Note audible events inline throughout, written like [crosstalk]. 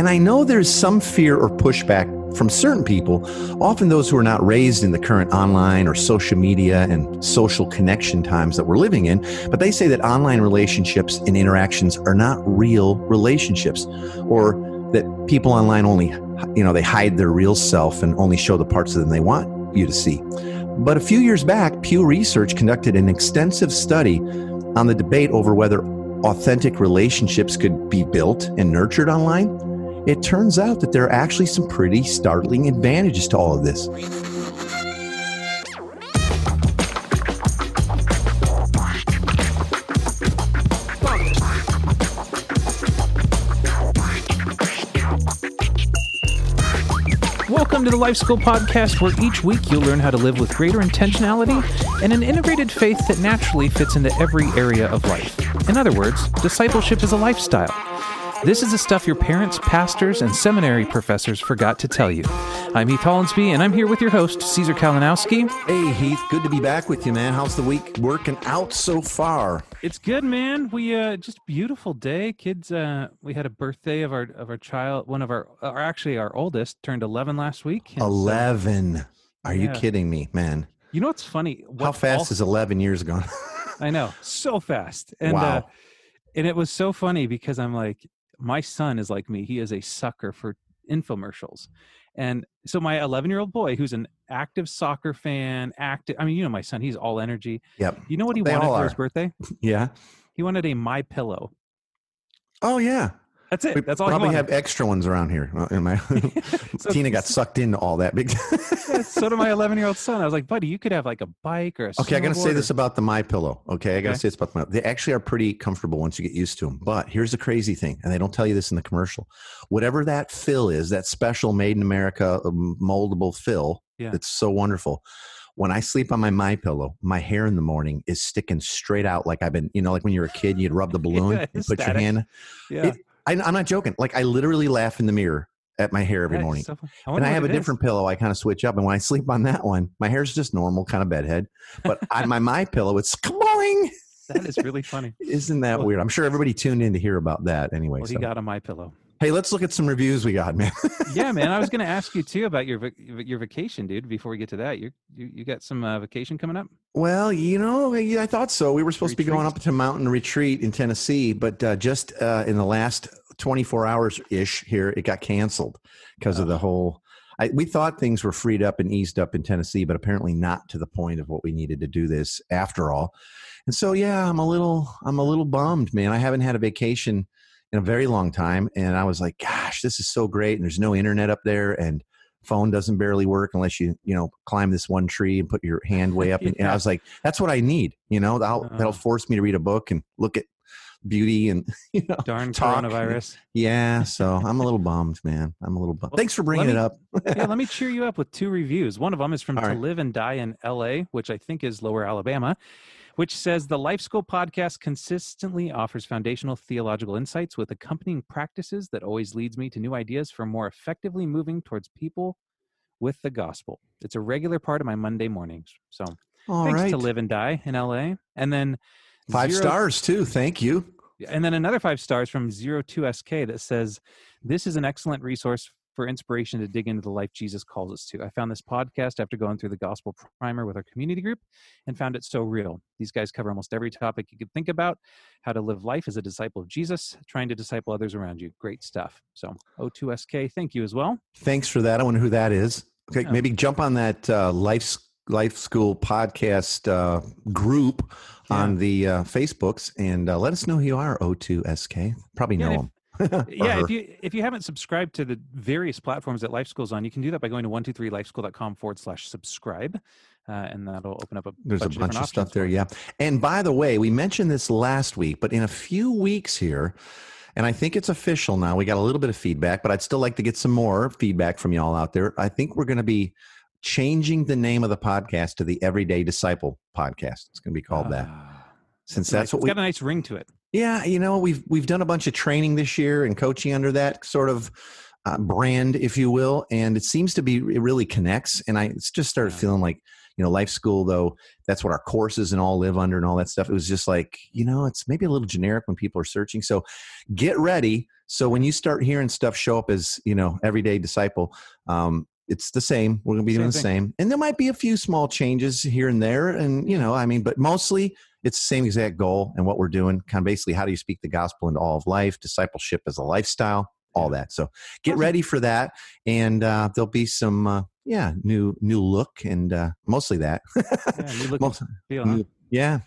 And I know there's some fear or pushback from certain people, often those who are not raised in the current online or social media and social connection times that we're living in, but they say that online relationships and interactions are not real relationships or that people online only, you know, they hide their real self and only show the parts of them they want you to see. But a few years back, Pew Research conducted an extensive study on the debate over whether authentic relationships could be built and nurtured online it turns out that there are actually some pretty startling advantages to all of this. Welcome to the Life School Podcast, where each week you'll learn how to live with greater intentionality and an integrated faith that naturally fits into every area of life. In other words, discipleship is a lifestyle. This is the stuff your parents, pastors, and seminary professors forgot to tell you. I'm Heath Hollinsby, and I'm here with your host, Caesar Kalinowski. Hey, Heath, good to be back with you, man. How's the week working out so far? It's good, man. We uh just beautiful day. Kids, uh we had a birthday of our of our child, one of our or actually our oldest turned 11 last week. 11. So, Are yeah. you kidding me, man? You know what's funny? What How fast is 11 years gone? [laughs] I know, so fast. And wow. uh and it was so funny because I'm like, my son is like me. He is a sucker for infomercials. And so my 11 year old boy, who's an active soccer fan, active, I mean, you know, my son, he's all energy. Yep. You know what he they wanted for his birthday? [laughs] Yeah. He wanted a My Pillow. Oh yeah. That's it. We That's all. Probably have extra ones around here. In my [laughs] so, [laughs] Tina got sucked into all that big. [laughs] yeah, so did my 11 year old son. I was like, buddy, you could have like a bike or a. Okay, I got to say or... this about the My Pillow. Okay, I got to okay. say this about the. They actually are pretty comfortable once you get used to them. But here's the crazy thing, and they don't tell you this in the commercial. Whatever that fill is, that special made in America um, moldable fill, yeah. it's so wonderful when I sleep on my my pillow, my hair in the morning is sticking straight out like I've been, you know, like when you're a kid, you'd rub the balloon yeah, and put static. your hand. Yeah. It, I, am not joking. Like I literally laugh in the mirror at my hair every morning. So I and I have a is. different pillow. I kind of switch up. And when I sleep on that one, my hair's just normal, kind of bedhead. But on my my pillow, it's glowing. That is really funny. [laughs] Isn't that well, weird? I'm sure everybody tuned in to hear about that anyway. Well, so. he got a my pillow. Hey, let's look at some reviews we got, man. [laughs] yeah, man. I was going to ask you too about your your vacation, dude. Before we get to that, you you, you got some uh, vacation coming up? Well, you know, I thought so. We were supposed retreat. to be going up to mountain retreat in Tennessee, but uh, just uh, in the last 24 hours ish here, it got canceled because oh. of the whole. I, we thought things were freed up and eased up in Tennessee, but apparently not to the point of what we needed to do this after all. And so, yeah, I'm a little, I'm a little bummed, man. I haven't had a vacation in a very long time, and I was like, gosh, this is so great. And there's no internet up there, and phone doesn't barely work unless you, you know, climb this one tree and put your hand way up. yeah. And I [laughs] was like, that's what I need. You know, that'll, uh, that'll force me to read a book and look at beauty and [laughs] you know darn talk. coronavirus yeah [laughs] so i'm a little bummed man i'm a little bummed well, thanks for bringing me, it up yeah let me cheer you up with two reviews one of them is from All to right. live and die in la which i think is lower alabama which says the life school podcast consistently offers foundational theological insights with accompanying practices that always leads me to new ideas for more effectively moving towards people with the gospel. It's a regular part of my monday mornings. So All thanks right. to live and die in la and then five zero, stars too. Thank you. And then another five stars from Zero Two SK that says, This is an excellent resource for inspiration to dig into the life Jesus calls us to. I found this podcast after going through the gospel primer with our community group and found it so real. These guys cover almost every topic you could think about how to live life as a disciple of Jesus, trying to disciple others around you. Great stuff. So, O2SK, thank you as well. Thanks for that. I wonder who that is. Okay, yeah. maybe jump on that uh, life life school podcast uh, group yeah. on the uh, Facebooks and uh, let us know who you are. O2SK. Probably yeah, know if, [laughs] yeah, if you if you haven't subscribed to the various platforms that Life School's on, you can do that by going to one two three lifeschool.com forward slash subscribe. Uh, and that'll open up a there's bunch a bunch of, of stuff there yeah. And by the way we mentioned this last week but in a few weeks here and i think it's official now we got a little bit of feedback but i'd still like to get some more feedback from y'all out there. I think we're going to be changing the name of the podcast to the everyday disciple podcast. It's going to be called uh, that since that's, nice. what it's we got a nice ring to it yeah, you know, we've we've done a bunch of training this year and coaching under that sort of uh, brand, if you will, and it seems to be it really connects. And I just started feeling like, you know, life school though, that's what our courses and all live under and all that stuff. It was just like, you know, it's maybe a little generic when people are searching. So get ready. So when you start hearing stuff show up as, you know, everyday disciple, um, it's the same. We're going to be Same doing the thing. same. And there might be a few small changes here and there. And, you know, I mean, but mostly it's the same exact goal and what we're doing. Kind of basically, how do you speak the gospel into all of life, discipleship as a lifestyle, all that. So get ready for that. And uh, there'll be some, uh, yeah, new new look and uh, mostly that. Yeah, new [laughs] look Most- feel, huh? new- yeah.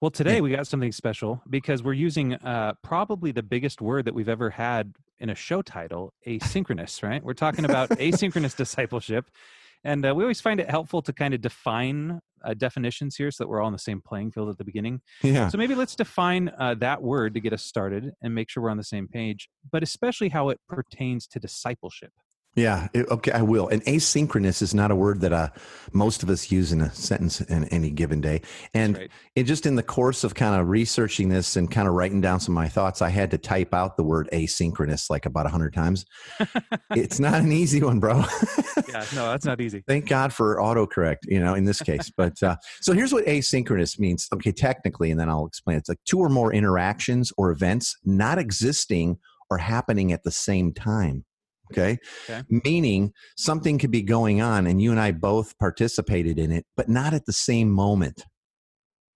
Well, today we got something special because we're using uh, probably the biggest word that we've ever had in a show title, asynchronous, [laughs] right? We're talking about asynchronous discipleship. And uh, we always find it helpful to kind of define uh, definitions here so that we're all on the same playing field at the beginning. Yeah. So maybe let's define uh, that word to get us started and make sure we're on the same page, but especially how it pertains to discipleship. Yeah, it- okay, I will. And asynchronous is not a word that uh, most of us use in a sentence in any given day. And right. it just in the course of kind of researching this and kind of writing down some of my thoughts, I had to type out the word asynchronous like about a hundred times. [laughs] it's not an easy one, bro. Yeah, no, that's not easy. [laughs] Thank God for autocorrect, you know, in this case. But uh, so here's what asynchronous means. Okay, technically, and then I'll explain. It's like two or more interactions or events not existing or happening at the same time. Okay? Okay. Meaning something could be going on and you and I both participated in it, but not at the same moment.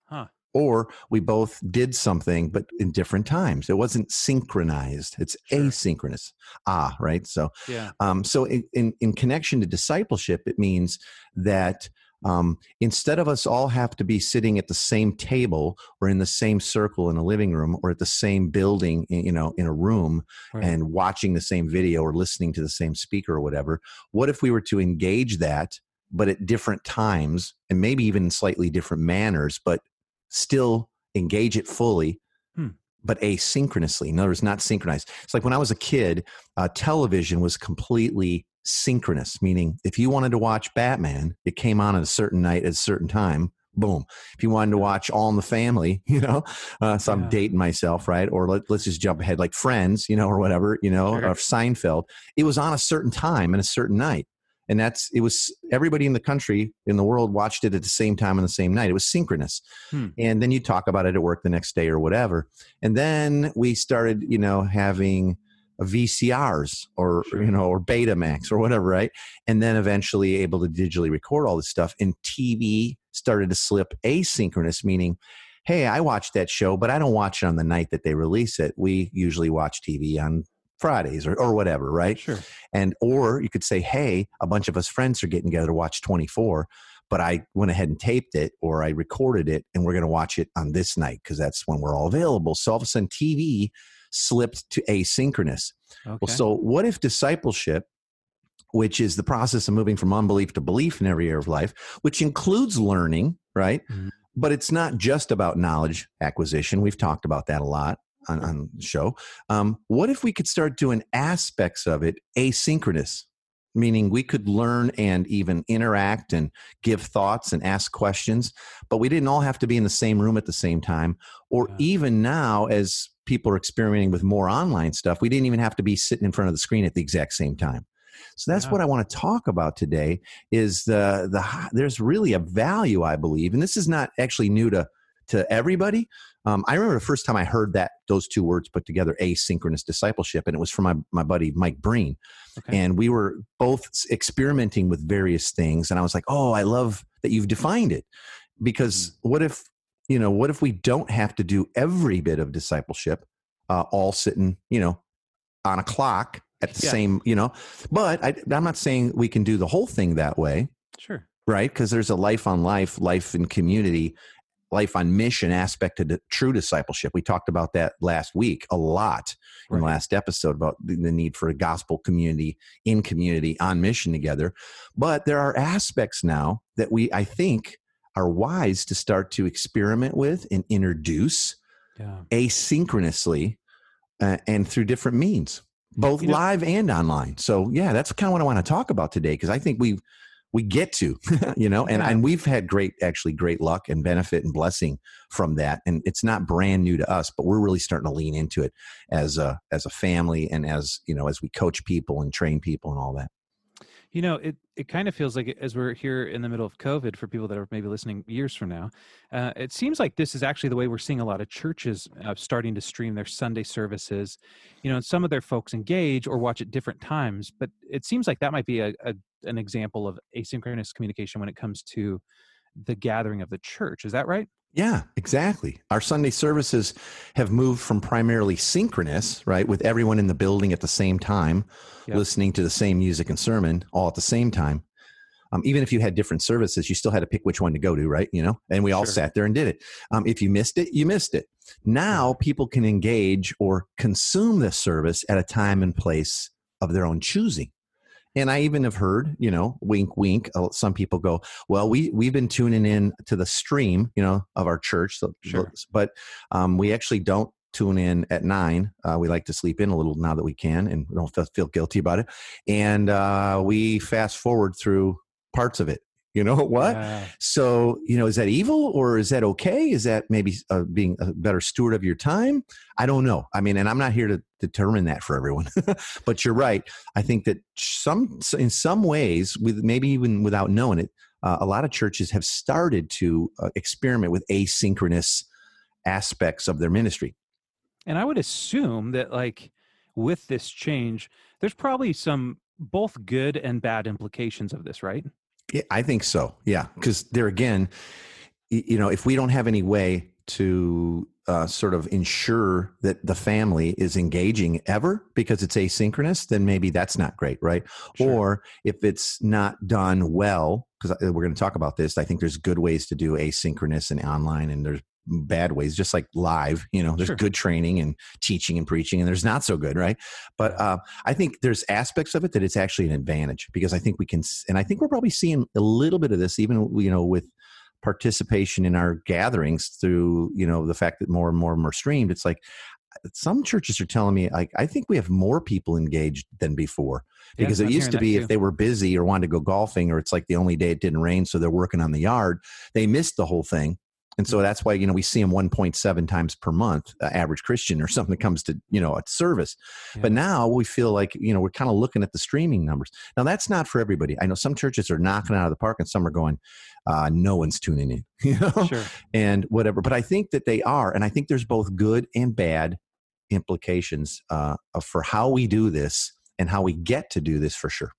Huh. Or we both did something, but in different times. It wasn't synchronized. It's Sure. asynchronous. Ah, right. So Yeah. um, so, in, in, in connection to discipleship, it means that um, instead of us all have to be sitting at the same table or in the same circle in a living room or at the same building, you know, in a room Right. and watching the same video or listening to the same speaker or whatever, what if we were to engage that, but at different times and maybe even in slightly different manners, but still engage it fully? Hmm. But asynchronously. In other words, not synchronized. It's like when I was a kid, uh, television was completely synchronous, meaning if you wanted to watch Batman, it came on at a certain night at a certain time. Boom. If you wanted to watch All in the Family, [laughs] you know, uh, so I'm dating myself, right? Or let, let's just jump ahead, like Friends, you know, or whatever, you know, Sure. or Seinfeld. It was on a certain time and a certain night. And that's, it was everybody in the country, in the world watched it at the same time on the same night. It was synchronous. Hmm. And then you talk about it at work the next day or whatever. And then we started, you know, having VCRs or Sure. you know or Betamax or whatever, right? And then eventually able to digitally record all this stuff. And TV started to slip asynchronous, meaning, hey, I watched that show, but I don't watch it on the night that they release it. We usually watch TV on Fridays or, or whatever, right? Sure. And or you could say, hey, a bunch of us friends are getting together to watch 24, but I went ahead and taped it or I recorded it and we're going to watch it on this night because that's when we're all available. So all of a sudden TV slipped to asynchronous. Okay. Well, so what if discipleship, which is the process of moving from unbelief to belief in every area of life, which includes learning, right? Mhm. But it's not just about knowledge acquisition. We've talked about that a lot on, on the show. Um, what if we could start doing aspects of it asynchronous? Meaning we could learn and even interact and give thoughts and ask questions, but we didn't all have to be in the same room at the same time. Or Yeah. even now, as people are experimenting with more online stuff, we didn't even have to be sitting in front of the screen at the exact same time. So that's Yeah. what I want to talk about today. Is the the there's really a value I believe, and this is not actually new to to everybody. Um, I remember the first time I heard that those two words put together, asynchronous discipleship, and it was from my my buddy Mike Breen, Okay. and we were both experimenting with various things, and I was like, oh, I love that you've defined it, because Mm. what if you know what if we don't have to do every bit of discipleship, uh, all sitting you know on a clock at the Yeah. same you know, but I, I'm not saying we can do the whole thing that way Sure. right? Because there's a life on life, life in community, life on mission aspect to the true discipleship. We talked about that last week a lot in the last episode about the, the need for a gospel community in community on mission together. But there are aspects now that we, I think, are wise to start to experiment with and introduce Yeah. asynchronously uh, and through different means, both You know- live and online. So yeah, that's kind of what I want to talk about today because I think we we get to, [laughs] you know, and Yeah. and we've had great actually great luck and benefit and blessing from that. And it's not brand new to us, but we're really starting to lean into it as a as a family and as you know as we coach people and train people and all that. You know, it, it kind of feels like as we're here in the middle of COVID for people that are maybe listening years from now, uh, it seems like this is actually the way we're seeing a lot of churches uh, starting to stream their Sunday services. You know, and some of their folks engage or watch at different times, but it seems like that might be a, a an example of asynchronous communication when it comes to the gathering of the church. Is that right? Yeah, exactly. Our Sunday services have moved from primarily synchronous, right, with everyone in the building at the same time, Yep. listening to the same music and sermon all at the same time. Um, even if you had different services, you still had to pick which one to go to, right? You know, and we all Sure. sat there and did it. Um, if you missed it, you missed it. Now people can engage or consume this service at a time and place of their own choosing. And I even have heard, you know, wink, wink. uh, Some people go, "Well, we we've been tuning in to the stream, you know, of our church, so, Sure. but um, we actually don't tune in at nine. Uh, we like to sleep in a little now that we can, and we don't feel, feel guilty about it. And uh, we fast forward through parts of it. You know [laughs] what? Yeah. So, you know, is that evil or is that okay? Is that maybe uh, being a better steward of your time? I don't know. I mean, and I'm not here to determine that for everyone, [laughs] but you're right. I think that some, in some ways, with maybe even without knowing it, uh, a lot of churches have started to uh, experiment with asynchronous aspects of their ministry. And I would assume that, like, with this change, there's probably some both good and bad implications of this, right? Yeah, I think so. Yeah, because there again, you know, if we don't have any way to uh, sort of ensure that the family is engaging ever because it's asynchronous, then maybe that's not great, right? Sure. Or if it's not done well, because we're going to talk about this, I think there's good ways to do asynchronous and online, and there's bad ways, just like live. You know, there's Sure. good training and teaching and preaching, and there's not so good, right? But uh, I think there's aspects of it that it's actually an advantage because I think we can, and I think we're probably seeing a little bit of this, even you know, with participation in our gatherings through you know the fact that more and more of them are streamed. It's like uh, some churches are telling me like I think we have more people engaged than before Yeah, because I'm it used to be if they were busy or wanted to go golfing or it's like the only day it didn't rain so they're working on the yard they missed the whole thing and so that's why you know we see them 1.7 times per month uh, average christian or [laughs] something that comes to you know a service. But now we feel like you know we're kind of looking at the streaming numbers. Now that's not for everybody. I know some churches are knocking out of the park and some are going uh, no one's tuning in [laughs] you know? Sure. and whatever. But I think that they are, and I think there's both good and bad implications uh, for how we do this and how we get to do this for sure.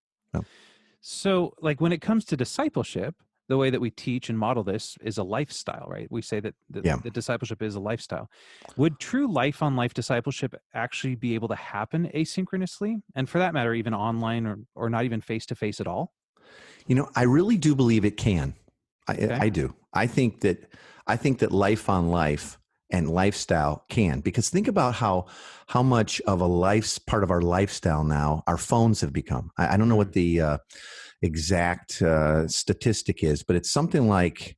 So, like when it comes to discipleship, the way that we teach and model this is a lifestyle, right? We say that the, Yeah. the discipleship is a lifestyle. Would true life on life discipleship actually be able to happen asynchronously? And for that matter, even online or, or not even face to face at all? You know, I really do believe it can. I, Okay. I do. I think that I think that life on life and lifestyle can because think about how how much of a life's part of our lifestyle now our phones have become. I, I don't know what the uh, exact uh, statistic is, but it's something like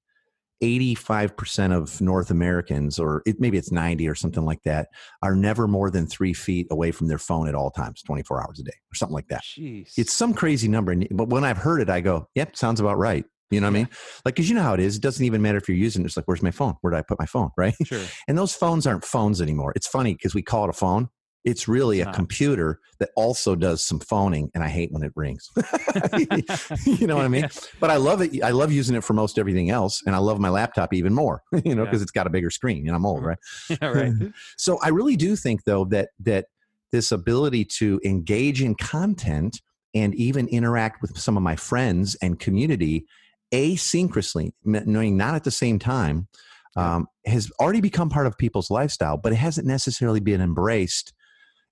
85% of North Americans, or it, maybe it's 90 or something like that, are never more than three feet away from their phone at all times, 24 hours a day, or something like that. Jeez. It's some crazy number. But when I've heard it, I go, yep, sounds about right. You know what I mean? Like, because you know how it is. It doesn't even matter if you're using it. It's like, where's my phone? Where did I put my phone? [laughs] Right? sure. And those phones aren't phones anymore. It's funny because we call it a phone. It's really a not. computer that also does some phoning, and I hate when it rings. [laughs] you know what I mean? [laughs] But I love it. I love using it for most everything else, and I love my laptop even more. [laughs] You know, Yeah. because it's got a bigger screen. And I'm old, right? yeah, right. So I really do think, though, that that this ability to engage in content and even interact with some of my friends and community asynchronously, knowing not at the same time, um, has already become part of people's lifestyle, but it hasn't necessarily been embraced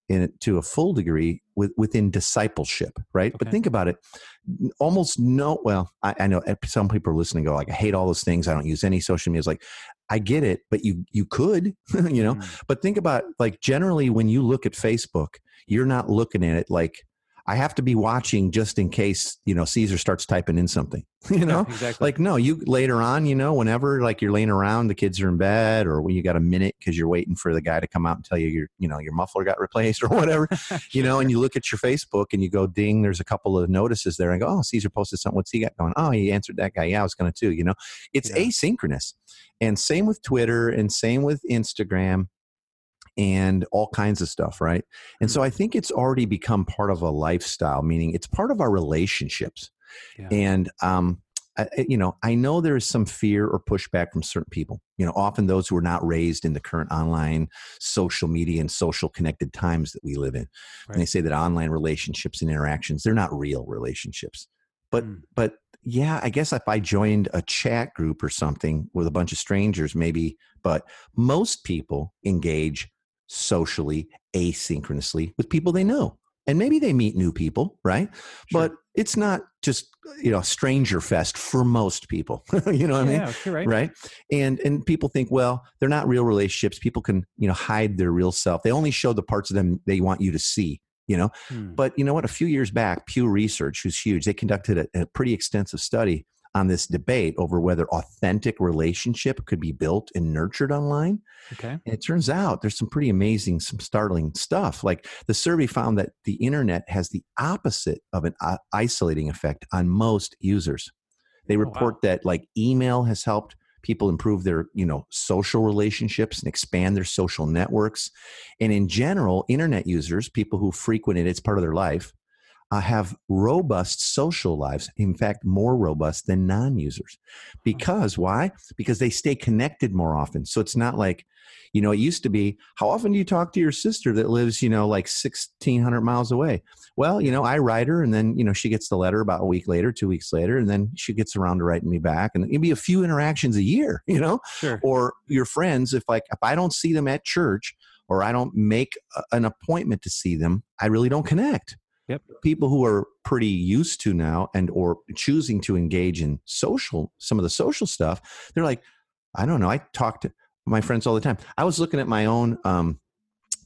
in it to a full degree with, within discipleship, right? But think about it. Almost no, well, I, I know eh, some people are listening and go like, I hate all those things. I don't use any social media. It's like, I get it, but you you could, [laughs] you know. Mm. But think about like generally when you look at Facebook, you're not looking at it like I have to be watching just in case you know Caesar starts typing in something. [laughs] You Yeah, know, exactly. like no, you later on, you know, whenever like you're laying around, the kids are in bed, or when you got a minute because you're waiting for the guy to come out and tell you your you know your muffler got replaced or whatever, [laughs] you know, and you look at your Facebook and you go, ding, there's a couple of notices there, and go, oh, Caesar posted something. What's he got going? Oh, he answered that guy. Yeah, I was going to too. You know, it's Yeah. asynchronous, and same with Twitter, and same with Instagram. And all kinds of stuff, right? And so I think it's already become part of a lifestyle, meaning it's part of our relationships. Yeah. And um, I, you know, I know there is some fear or pushback from certain people. You know, often those who are not raised in the current online social media and social connected times that we live in. Right. And they say that online relationships and interactions, they're not real relationships. But Mm. but yeah, I guess if I joined a chat group or something with a bunch of strangers, maybe, but most people engage socially, asynchronously with people they know. And maybe they meet new people, right? Sure. But it's not just, you know, stranger fest for most people. [laughs] you know what I mean? yeah, right. right and and people think well they're not real relationships people can you know hide their real self they only show the parts of them they want you to see you know Hmm. but you know what a few years back pew research who's huge they conducted a, a pretty extensive study on this debate over whether authentic relationship could be built and nurtured online Okay. and it turns out there's some pretty amazing, some startling stuff. Like the survey found that the internet has the opposite of an uh, isolating effect on most users. They Oh, wow. report that like email has helped people improve their, you know, social relationships and expand their social networks. And in general, internet users, people who frequent it, it's part of their life, uh, have robust social lives. In fact, more robust than non-users. Because why? Because they stay connected more often. So it's not like, you know, it used to be, how often do you talk to your sister that lives, you know, like 1600 miles away? Well, you know, I write her and then, you know, she gets the letter about a week later, two weeks later, and then she gets around to writing me back. And it'd be a few interactions a year, [laughs] you know, Sure. or your friends, if like, if I don't see them at church or I don't make an appointment to see them, I really don't connect. Yep. People who are pretty used to now and or choosing to engage in social, some of the social stuff, they're like, I don't know. I talk to my friends all the time. I was looking at my own, um,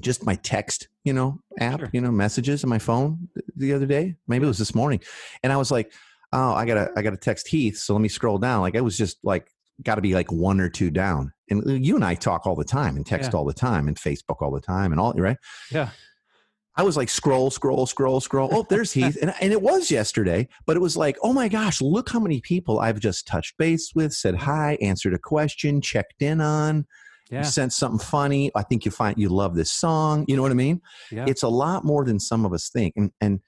just my text, you know, app, Sure. you know, messages on my phone the other day. Maybe it was this morning, and I was like, "Oh, I gotta, I gotta text Heath." So let me scroll down. Like I was just like, got to be like one or two down. And uh, you and I talk all the time, and text Yeah. all the time, and Facebook all the time, and all right. Yeah. I was like scroll, scroll, scroll, scroll. Oh, there's Heath, and and it was yesterday, but it was like, oh my gosh, look how many people I've just touched base with, said hi, answered a question, checked in on, Yeah. sent something funny. I think you find you love this song. You know what I mean? Yeah. It's a lot more than some of us think, and and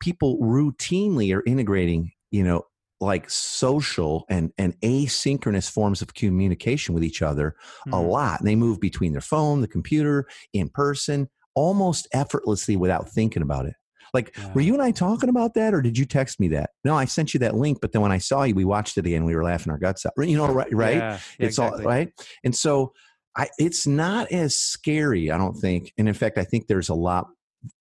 people routinely are integrating, you know, like social and and asynchronous forms of communication with each other a Mhm. lot. And they move between their phone, the computer, in person, almost effortlessly without thinking about it. Like, Yeah. were you and I talking about that, or did you text me that? No, I sent you that link, but then when I saw you, we watched it again. We were laughing our guts out. You know, right? Right? Yeah. yeah, it's exactly. all right. And so, I it's not as scary, I don't think. And in fact, I think there's a lot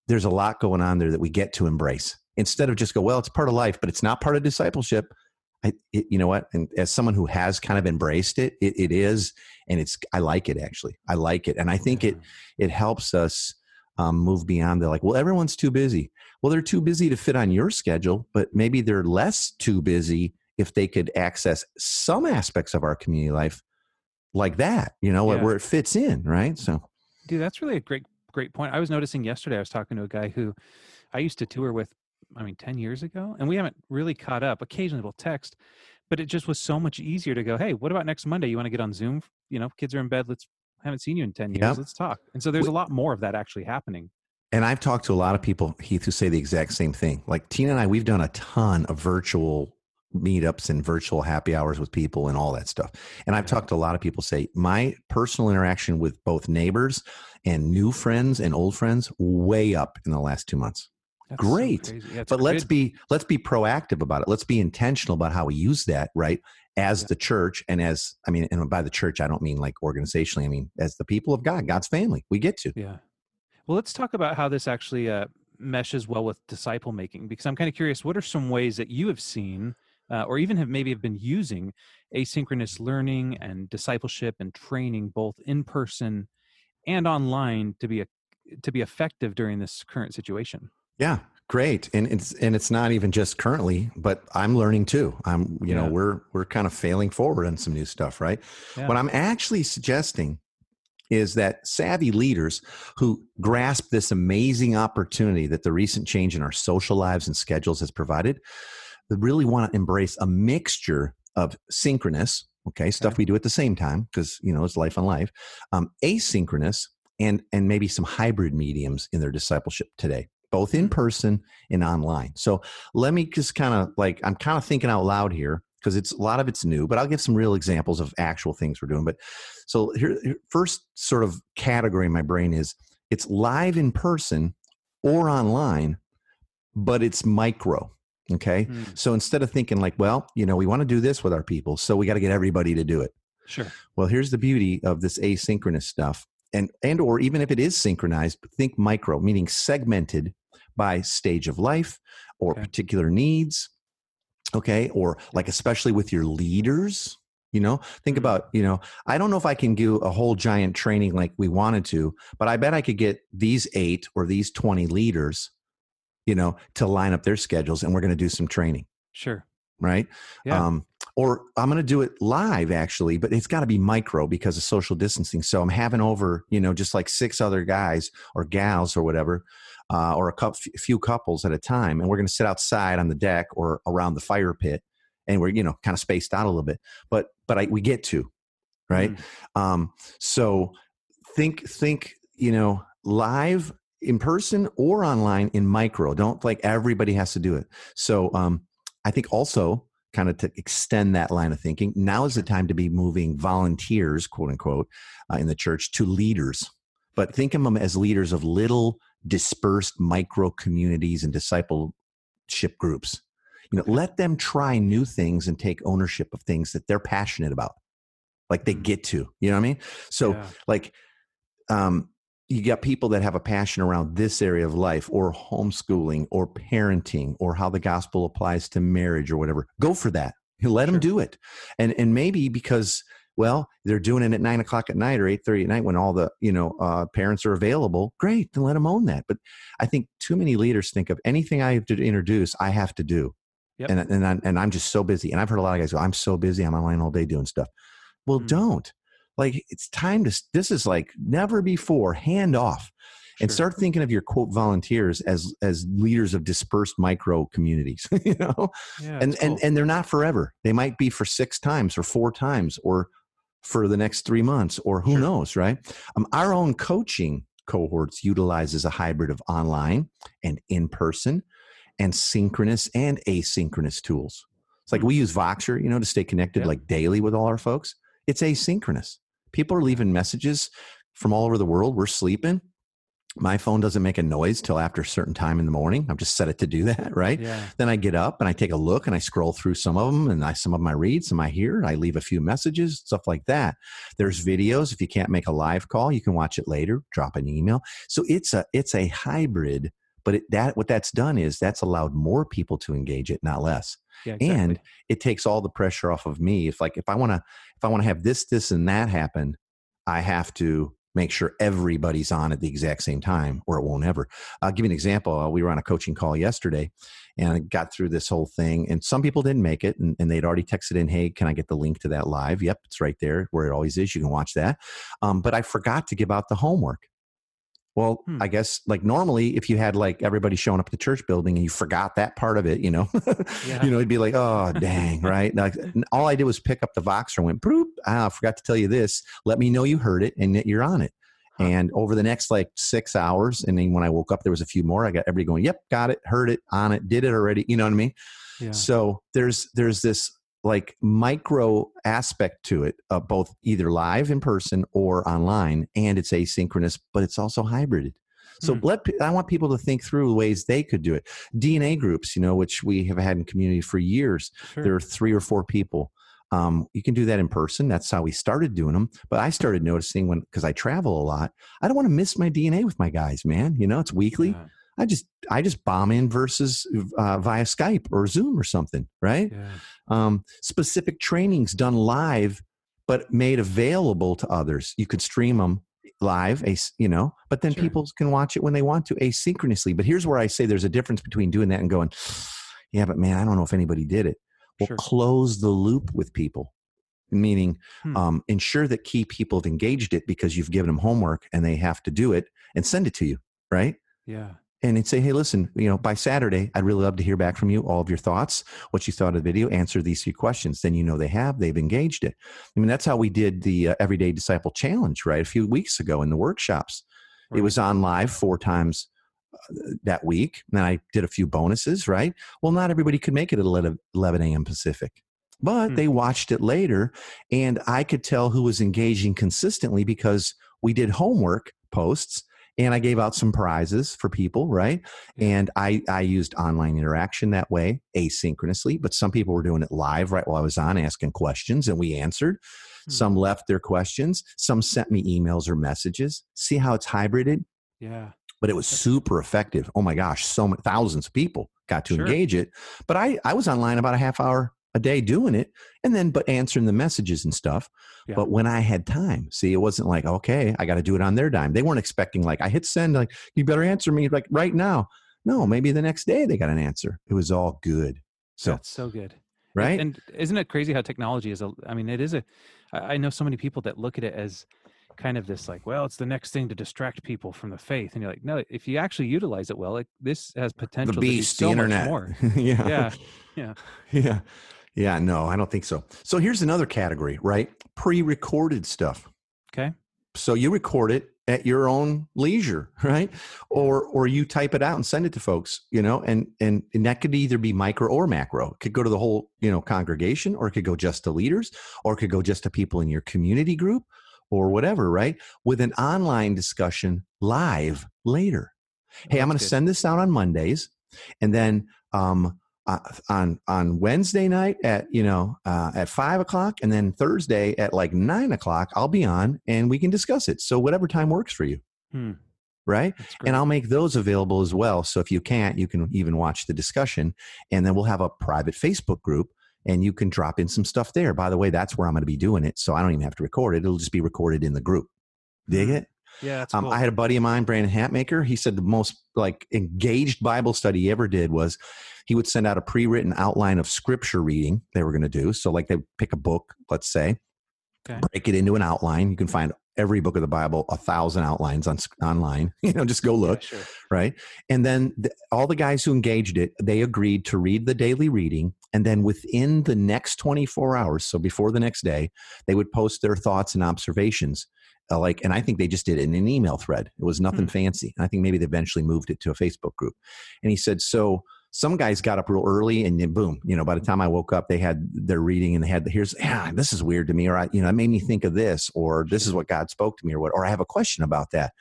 there's a lot going on there that we get to embrace instead of just go, well, it's part of life, but it's not part of discipleship. I, it, you know what? And as someone who has kind of embraced it, it, it is, and it's. I like it actually. I like it, and I think it it helps us um, move beyond the like. Well, everyone's too busy. Well, they're too busy to fit on your schedule, but maybe they're less too busy if they could access some aspects of our community life like that. You know, Yeah. where it fits in, right? So Dude, that's really a great great point. I was noticing yesterday I was talking to a guy who I used to tour with I mean 10 years ago and we haven't really caught up. Occasionally we'll text, but it just was so much easier to go, "Hey, what about next Monday? You want to get on Zoom? You know, kids are in bed. Let's haven't seen you in 10 years. Yep. Let's talk." And so there's a lot more of that actually happening. And I've talked to a lot of people, Heath, who say the exact same thing. Like Tina and I, we've done a ton of virtual meetups and virtual happy hours with people and all that stuff. And I've talked to a lot of people say my personal interaction with both neighbors and new friends and old friends way up in the last two months. That's Great. crazy. Yeah, But let's good. be let's be proactive about it. Let's be intentional about how we use that, right? As the church and as I mean, and by the church, I don't mean like organizationally. I mean as the people of God, God's family. We get to. Yeah. Well, let's talk about how this actually uh, meshes well with disciple making, because I'm kind of curious. What are some ways that you have seen, uh, or even have maybe have been using, asynchronous learning and discipleship and training, both in person and online, to be a, to be effective during this current situation? Yeah, great. And it's and it's not even just currently, but I'm learning too. I'm you know, we're we're kind of failing forward on some new stuff, right? Yeah. What I'm actually suggesting is that savvy leaders who grasp this amazing opportunity that the recent change in our social lives and schedules has provided, they really want to embrace a mixture of synchronous, okay, stuff Okay. we do at the same time because you know it's life on life, um, asynchronous, and and maybe some hybrid mediums in their discipleship today both in person and online so let me just kind of like i'm kind of thinking out loud here because it's a lot of it's new but i'll give some real examples of actual things we're doing but so here first sort of category in my brain is it's live in person or online but it's micro okay Mm. so instead of thinking like well you know we want to do this with our people so we got to get everybody to do it Sure. well, here's the beauty of this asynchronous stuff. And and or even if it is synchronized, think micro, meaning segmented by stage of life or Okay. particular needs. Okay? Or like especially with your leaders, you know, think Mhm. about, you know, I don't know if I can do a whole giant training like we wanted to, but I bet I could get these 8 or these 20 leaders, you know, to line up their schedules and we're going to do some training Sure. right? Yeah. Um, or I'm going to do it live actually, but it's got to be micro because of social distancing. So I'm having over, you know, just like six other guys or gals or whatever, uh, or a couple, few couples at a time, and we're going to sit outside on the deck or around the fire pit, and we're you know kind of spaced out a little bit, but but I, we get to, right? Mm. Um, so think think you know live in person or online in micro. Don't like everybody has to do it. So um, I think also kind of to extend that line of thinking, now is the time to be moving volunteers, quote unquote, uh, in the church to leaders. But think of them as leaders of little dispersed micro communities and discipleship groups. You know, let them try new things and take ownership of things that they're passionate about, like they Mm. get to. You know what I mean? So, Yeah. like, um, you got people that have a passion around this area of life or homeschooling or parenting or how the gospel applies to marriage or whatever. Go for that. Let them do it. And and maybe because well they're doing it at nine o'clock at night or eight thirty at night when all the you know uh, parents are available great then let them own that. But i think too many leaders think of anything i have to introduce i have to do. Yep. and and I'm, and I'm just so busy. And i've heard a lot of guys go i'm so busy. I'm online all day doing stuff. Well Mm. don't like it's time to this is like never before hand off and Sure. start thinking of your quote volunteers as as leaders of dispersed micro communities [laughs] you know Yeah, and it's and and they're not forever they might be for six times or four times or for the next three months or who Sure. knows right um, our own coaching cohorts utilizes a hybrid of online and in person and synchronous and asynchronous tools it's like Hmm. we use voxer you know to stay connected Yeah. like daily with all our folks it's asynchronous people are leaving messages from all over the world we're sleeping my phone doesn't make a noise till after a certain time in the morning i've just set it to do [laughs] that right yeah. then I get up and I take a look and I scroll through some of them and I some of them I read, some I hear, I leave a few messages, stuff like that. There's videos. If you can't make a live call, you can watch it later, drop an email. So it's a it's a hybrid, but it, that what that's done is that's allowed more people to engage it, not less. Yeah. Exactly. And it takes all the pressure off of me. If like if I want to if I want to have this, this, and that happen, I have to make sure everybody's on at the exact same time or it won't ever. I'll give you an example. Uh, we were on a coaching call yesterday and I got through this whole thing and some people didn't make it and, and they'd already texted in, Hey, can I get the link to that live? Yep. It's right there where it always is. You can watch that. Um, but I forgot to give out the homework. Well, Hmm. I guess like normally if you had like everybody showing up at the church building and you forgot that part of it, you know, [laughs] Yeah. you know, it'd be like, oh, dang, right? Like, all I did was pick up the Voxer and went, Broop, ah, I forgot to tell you this. Let me know you heard it and that you're on it. Huh. And over the next like six hours, and then when I woke up, there was a few more. I got everybody going, "Yep, got it, heard it, on it, did it already." You know what I mean? yeah. So there's there's this like micro aspect to it, uh, both either live in person or online, and it's asynchronous, but it's also hybrid. So Hmm. let I want people to think through ways they could do it. DNA groups, you know, which we have had in community for years. Sure. There are three or four people. Um, you can do that in person. That's how we started doing them. But I started noticing when because I travel a lot, I don't want to miss my DNA with my guys, man. You know, it's weekly. Yeah. I just I just bomb in versus uh, via Skype or Zoom or something, right? Yeah. Um, specific trainings done live, but made available to others. You could stream them live, you know, but then Sure. people can watch it when they want to asynchronously. But here's where I say there's a difference between doing that and going, yeah, but man, I don't know if anybody did it. Well, Sure. close the loop with people, meaning Hmm. um, ensure that key people have engaged it because you've given them homework and they have to do it and send it to you, right? Yeah. And say, hey, listen, you know, by Saturday, I'd really love to hear back from you, all of your thoughts, what you thought of the video, answer these few questions. Then you know they have, they've engaged it. I mean, that's how we did the uh, Everyday Disciple Challenge, right? A few weeks ago in the workshops. Right. It was on live four times uh, that week. And I did a few bonuses, right? Well, not everybody could make it at 11, 11 a.m. Pacific but hmm. they watched it later and i could tell who was engaging consistently because we did homework posts and I gave out some prizes for people, right? And I I used online interaction that way, asynchronously. But some people were doing it live right while I was on, asking questions, and we answered. Hmm. Some left their questions. Some sent me emails or messages. See how it's hybrided? Yeah. But it was super effective. Oh my gosh, so many thousands of people got to sure. engage it. But I I was online about a half hour a day doing it and then but answering the messages and stuff. Yeah. but when i had time see it wasn't like okay i got to do it on their dime. They weren't expecting like i hit send like you better answer me like right now. No maybe the next day they got an answer. It was all good. So that's so good. Right? and, and isn't it crazy how technology is a i mean it is a i know so many people that look at it as kind of this like well it's the next thing to distract people from the faith and you're like no if you actually utilize it well like this has potential the beast, to do so the internet. more. [laughs] Yeah. Yeah. Yeah. [laughs] Yeah yeah, no, I don't think so. So here's another category, right? Pre-recorded stuff. Okay. So you record it at your own leisure, [laughs] right? Or or you type it out and send it to folks, you know, and and, and that could either be micro or macro. It could go to the whole, you know, congregation, or it could go just to leaders, or it could go just to people in your community group, or whatever, right? With an online discussion live later. Hey, I'm going to send this out on Mondays, and then um, uh, on on Wednesday night at you know uh, at five o'clock, and then Thursday at like nine o'clock, I'll be on and we can discuss it. So whatever time works for you, hmm. right? And I'll make those available as well. So if you can't, you can even watch the discussion, and then we'll have a private Facebook group. And you can drop in some stuff there. By the way, that's where I'm going to be doing it. So I don't even have to record it. It'll just be recorded in the group. Dig hmm. it? Yeah, um, cool. I had a buddy of mine, Brandon Hatmaker. He said the most like engaged Bible study he ever did was he would send out a pre-written outline of scripture reading they were going to do. So like they pick a book, let's say, okay. break it into an outline. You can find every book of the Bible, a thousand outlines on online. [laughs] You know, just go look, yeah, sure. right? And then the, all the guys who engaged it, they agreed to read the daily reading, and then within the next 24 hours, so before the next day, they would post their thoughts and observations uh, like and i think they just did it in an email thread. It was nothing hmm. fancy. And i think maybe they eventually moved it to a facebook group. And he said so some guys got up real early and then boom you know by the time i woke up they had their reading and they had the, here's yeah this is weird to me or I, you know it made me think of this or this is what god spoke to me or what or i have a question about that.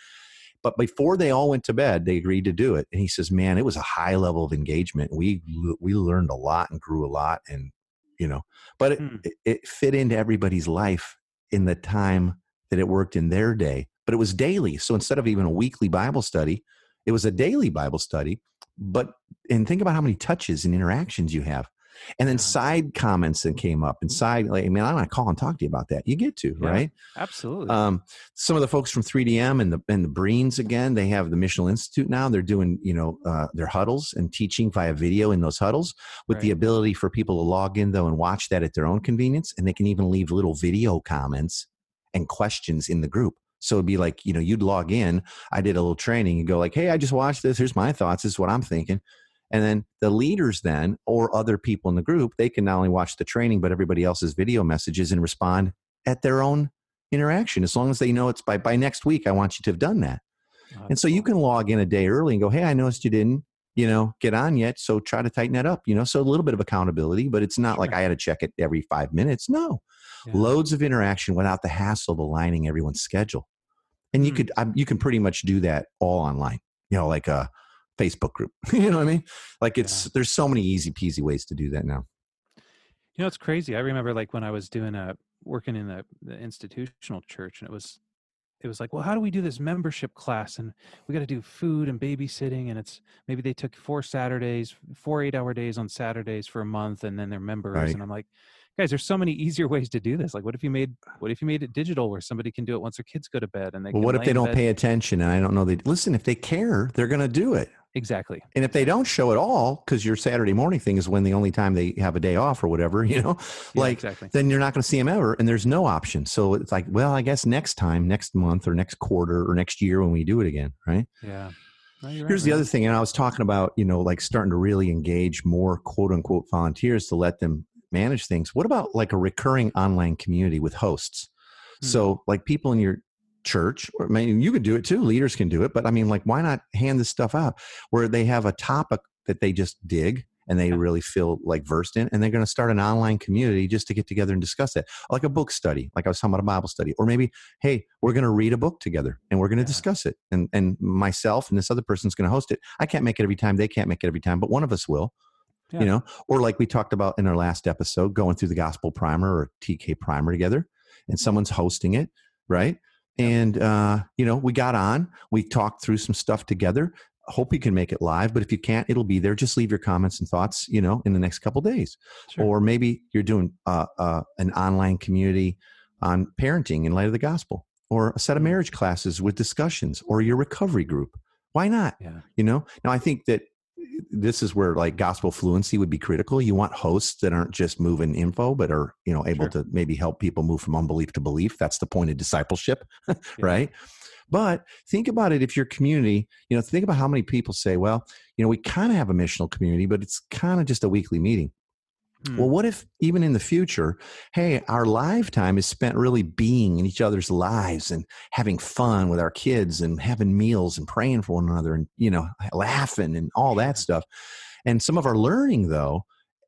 But before they all went to bed they agreed to do it. And he says man it was a high level of engagement. We we learned a lot and grew a lot and you know but it, hmm. it, it fit into everybody's life in the time that it worked in their day, but it was daily. So instead of even a weekly Bible study, it was a daily Bible study. But and think about how many touches and interactions you have. And then side comments that came up and side, like, I mean, I want to call and talk to you about that. You get to, yeah, right? Absolutely. Um, some of the folks from 3DM and the, and the Breens again, they have the Missional Institute now. They're doing, you know, uh, their huddles and teaching via video in those huddles with right. the ability for people to log in though and watch that at their own convenience. And they can even leave little video comments and questions in the group. So it'd be like, you know, you'd log in. I did a little training and go like, hey, I just watched this. Here's my thoughts. This is what I'm thinking. And then the leaders then or other people in the group, they can not only watch the training, but everybody else's video messages and respond at their own interaction. As long as they know it's by by next week, I want you to have done that. Oh, and so cool. you can log in a day early and go, hey, I noticed you didn't, you know, get on yet. So try to tighten that up, you know. So a little bit of accountability, but it's not sure. like I had to check it every five minutes. No yeah. loads of interaction without the hassle of aligning everyone's schedule. And you mm. could um, you can pretty much do that all online. You know, like a Facebook group. [laughs] you know what I mean? Like it's yeah. there's so many easy peasy ways to do that now. You know, it's crazy. I remember like when I was doing a working in the, the institutional church, and it was it was like, well, how do we do this membership class? And we got to do food and babysitting. And it's maybe they took four Saturdays, four eight hour days on Saturdays for a month, and then they're members. Right. And I'm like, guys there's so many easier ways to do this like what if you made what if you made it digital where somebody can do it once their kids go to bed and they well, what if they don't pay attention and i don't know they listen if they care they're going to do it. Exactly. And if they don't show at all because your saturday morning thing is when the only time they have a day off or whatever [laughs] you know yeah, like exactly. then you're not going to see them ever and there's no option. So it's like well i guess next time next month or next quarter or next year when we do it again right? Yeah. No, you're right, Here's the man. other thing, and I was talking about, you know, like starting to really engage more quote unquote volunteers to let them manage things. What about like a recurring online community with hosts? Hmm. So, like people in your church, or I mean, you can do it too, leaders can do it, but I mean, like, why not hand this stuff out where they have a topic that they just dig and they really feel like versed in, and they're going to start an online community just to get together and discuss it, like a book study, like I was talking about a Bible study, or maybe, hey, we're going to read a book together and we're going to Yeah. discuss it, and and myself and this other person's going to host it. I can't make it every time; they can't make it every time, but one of us will. Yeah. You know, or like we talked about in our last episode, going through the Gospel Primer or TK Primer together, and someone's hosting it, right? And uh, you know, we got on, we talked through some stuff together. Hope you can make it live, but if you can't, it'll be there. Just leave your comments and thoughts, you know, in the next couple days. Sure. Or maybe you're doing uh, uh, an online community on parenting in light of the gospel, or a set of marriage classes with discussions, or your recovery group. Why not? yeah. You know, now I think that this is where like gospel fluency would be critical. You want hosts that aren't just moving info, but are you know able Sure. to maybe help people move from unbelief to belief. That's the point of discipleship, [laughs] right? But think about it if your community, you know, think about how many people say, well, you know, we kind of have a missional community, but it's kind of just a weekly meeting. Hmm. Well, what if even in the future, hey, our lifetime is spent really being in each other's lives and having fun with our kids and having meals and praying for one another and, you know, laughing and all that stuff. And some of our learning, though,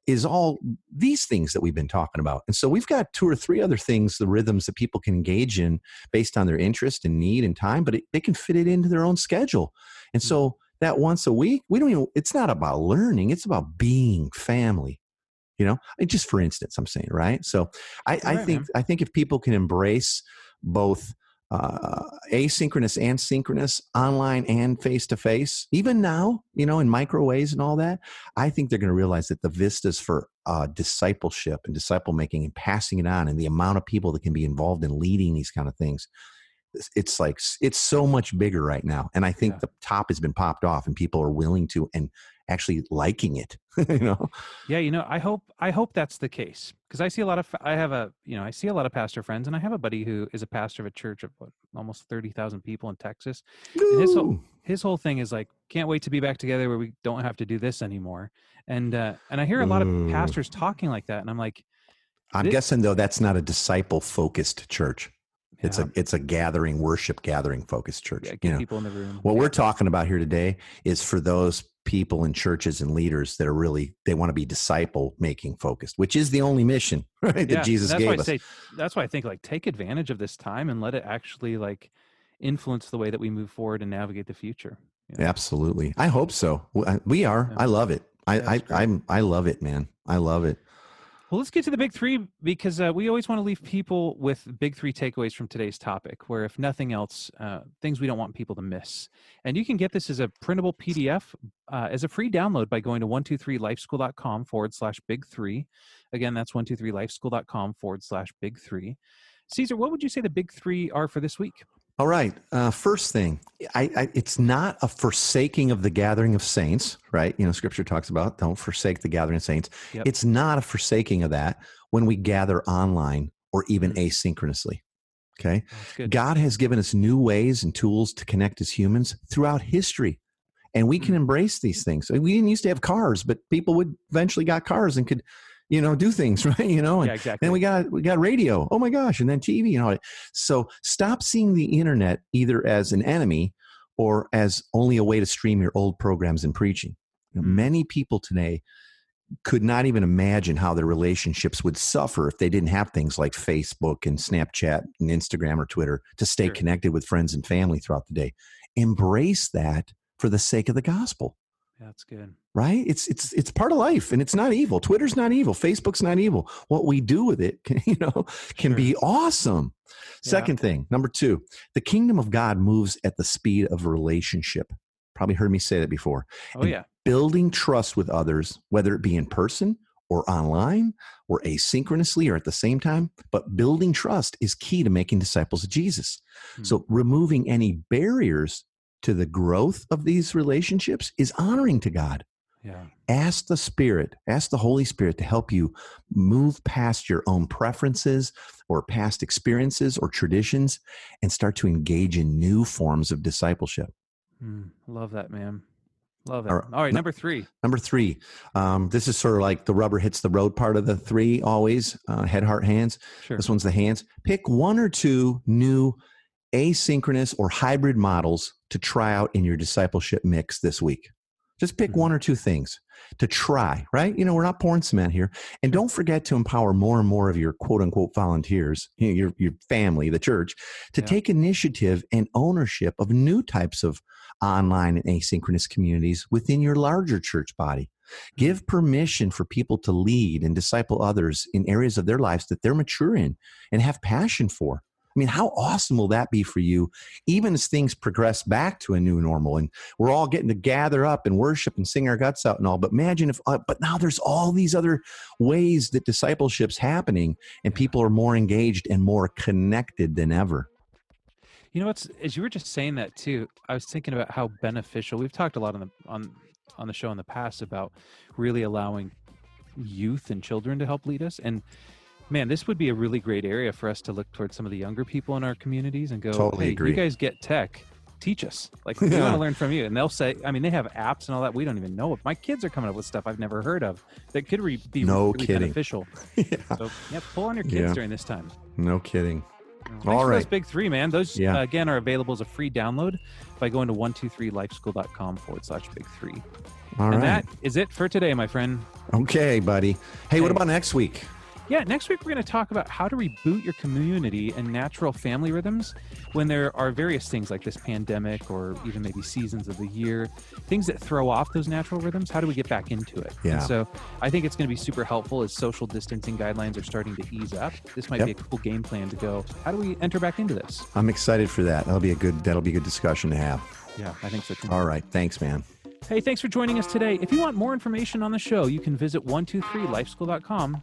is all these things that we've been talking about. And so we've got two or three other things, the rhythms that people can engage in based on their interest and need and time, but it, they can fit it into their own schedule. And Hmm. so that once a week, we don't even, it's not about learning, it's about being family you know just for instance i'm saying right so i, I right, think man. i think if people can embrace both uh, asynchronous and synchronous online and face to face even now you know in micro ways and all that i think they're going to realize that the vistas for uh, discipleship and disciple making and passing it on and the amount of people that can be involved in leading these kind of things it's- it's like it's so much bigger right now and i think Yeah. the top has been popped off and people are willing to and actually liking it [laughs] you know Yeah, you know, I hope I hope that's the case because I see a lot of I have a you know I see a lot of pastor friends and I have a buddy who is a pastor of a church of what, almost thirty thousand people in Texas. And his whole his whole thing is like can't wait to be back together where we don't have to do this anymore. And uh, and I hear a lot of pastors talking like that, and I'm like, I'm guessing though that's not a disciple focused church. It's yeah, a it's a gathering worship gathering focused church. yeah, you know. people in the room. What Yeah. we're talking about here today is for those people in churches and leaders that are really they want to be disciple making focused, which is the only mission [laughs] right, Yeah, that Jesus that's gave why I us. say that's why I think like take advantage of this time and let it actually like influence the way that we move forward and navigate the future. you know? Absolutely, I hope so. We are. Yeah. I love it. I Yeah, I. I'm I love it, man. I love it. Well, let's get to the big three because uh, we always want to leave people with big three takeaways from today's topic, where if nothing else, uh, things we don't want people to miss. And you can get this as a printable PDF uh, as a free download by going to 123lifeschool.com forward slash big three. Again, that's 123lifeschool.com forward slash big three. Caesar, what would you say the big three are for this week? All right. Uh, first thing, I, I, it's not a forsaking of the gathering of saints, right? You know, Scripture talks about don't forsake the gathering of saints. Yep. It's not a forsaking of that when we gather online or even Mhm. asynchronously. Okay. God has given us new ways and tools to connect as humans throughout history. And we can Mm. embrace these things. We didn't used to have cars, but people would eventually got cars and could, you know, do things, [laughs] right? You know, and yeah, exactly. then we got we got radio. Oh my gosh, and then TV and all that. So stop seeing the internet either as an enemy or as only a way to stream your old programs and preaching. You know, Mm. Many people today could not even imagine how their relationships would suffer if they didn't have things like Facebook and Snapchat and Instagram or Twitter to stay Sure. connected with friends and family throughout the day. Embrace that for the sake of the gospel That's good. right it's it's it's part of life and it's not evil twitter's not evil facebook's not evil what we do with it can, [laughs] you know can Sure. be awesome Yeah. second thing number two the kingdom of god moves at the speed of relationship probably heard me say that before Oh, And yeah. building trust with others whether it be in person or online or asynchronously or at the same time but building trust is key to making disciples of jesus Hmm. so removing any barriers to the growth of these relationships is honoring to god Yeah. ask the spirit ask the holy spirit to help you move past your own preferences or past experiences or traditions and start to engage in new forms of discipleship Mm, love that, man. Love it. All right, number three. Number three, um, this is sort of like the rubber hits the road part of the three always uh, head, heart, hands. Sure. This one's the hands. Pick one or two new asynchronous or hybrid models to try out in your discipleship mix this week. Just pick Mhm. one or two things to try, right? You know, we're not pouring cement here. And don't forget to empower more and more of your quote unquote volunteers, [laughs] you know, your, your family, the church, to Yeah. take initiative and ownership of new types of online and asynchronous communities within your larger church body. Give permission for people to lead and disciple others in areas of their lives that they're mature in and have passion for. I mean, how awesome will that be for you, even as things progress back to a new normal and we're all getting to gather up and worship and sing our guts out and all? But imagine if, uh, but now there's all these other ways that discipleship's happening and people are more engaged and more connected than ever. You know what's as you were just saying that too, I was thinking about how beneficial we've talked a lot on the on on the show in the past about really allowing youth and children to help lead us. And man, this would be a really great area for us to look towards some of the younger people in our communities and go, Totally hey, agree. you guys get tech. Teach us. Like we want to learn from you. And they'll say, I mean, they have apps and all that. We don't even know if my kids are coming up with stuff I've never heard of that could re- be No really kidding. beneficial. [laughs] yeah, So yeah, pull on your kids Yeah. during this time. no kidding. Thanks All for those big three, man. Those Yeah. uh, again are available as a free download by going to 123lifeschool.com forward slash big three. All and right. that is it for today, my friend. Okay, buddy. Hey, what about next week? Yeah, next week we're going to talk about how to reboot your community and natural family rhythms when there are various things like this pandemic or even maybe seasons of the year, things that throw off those natural rhythms. How do we get back into it? Yeah. And so I think it's going to be super helpful as social distancing guidelines are starting to ease up. This might Yep. be a cool game plan to go, how do we enter back into this? I'm excited for that. That'll be a good. That'll be a good discussion to have. Yeah, I think so too. All right. Thanks, man. Hey, thanks for joining us today. If you want more information on the show, you can visit 123lifeschool.com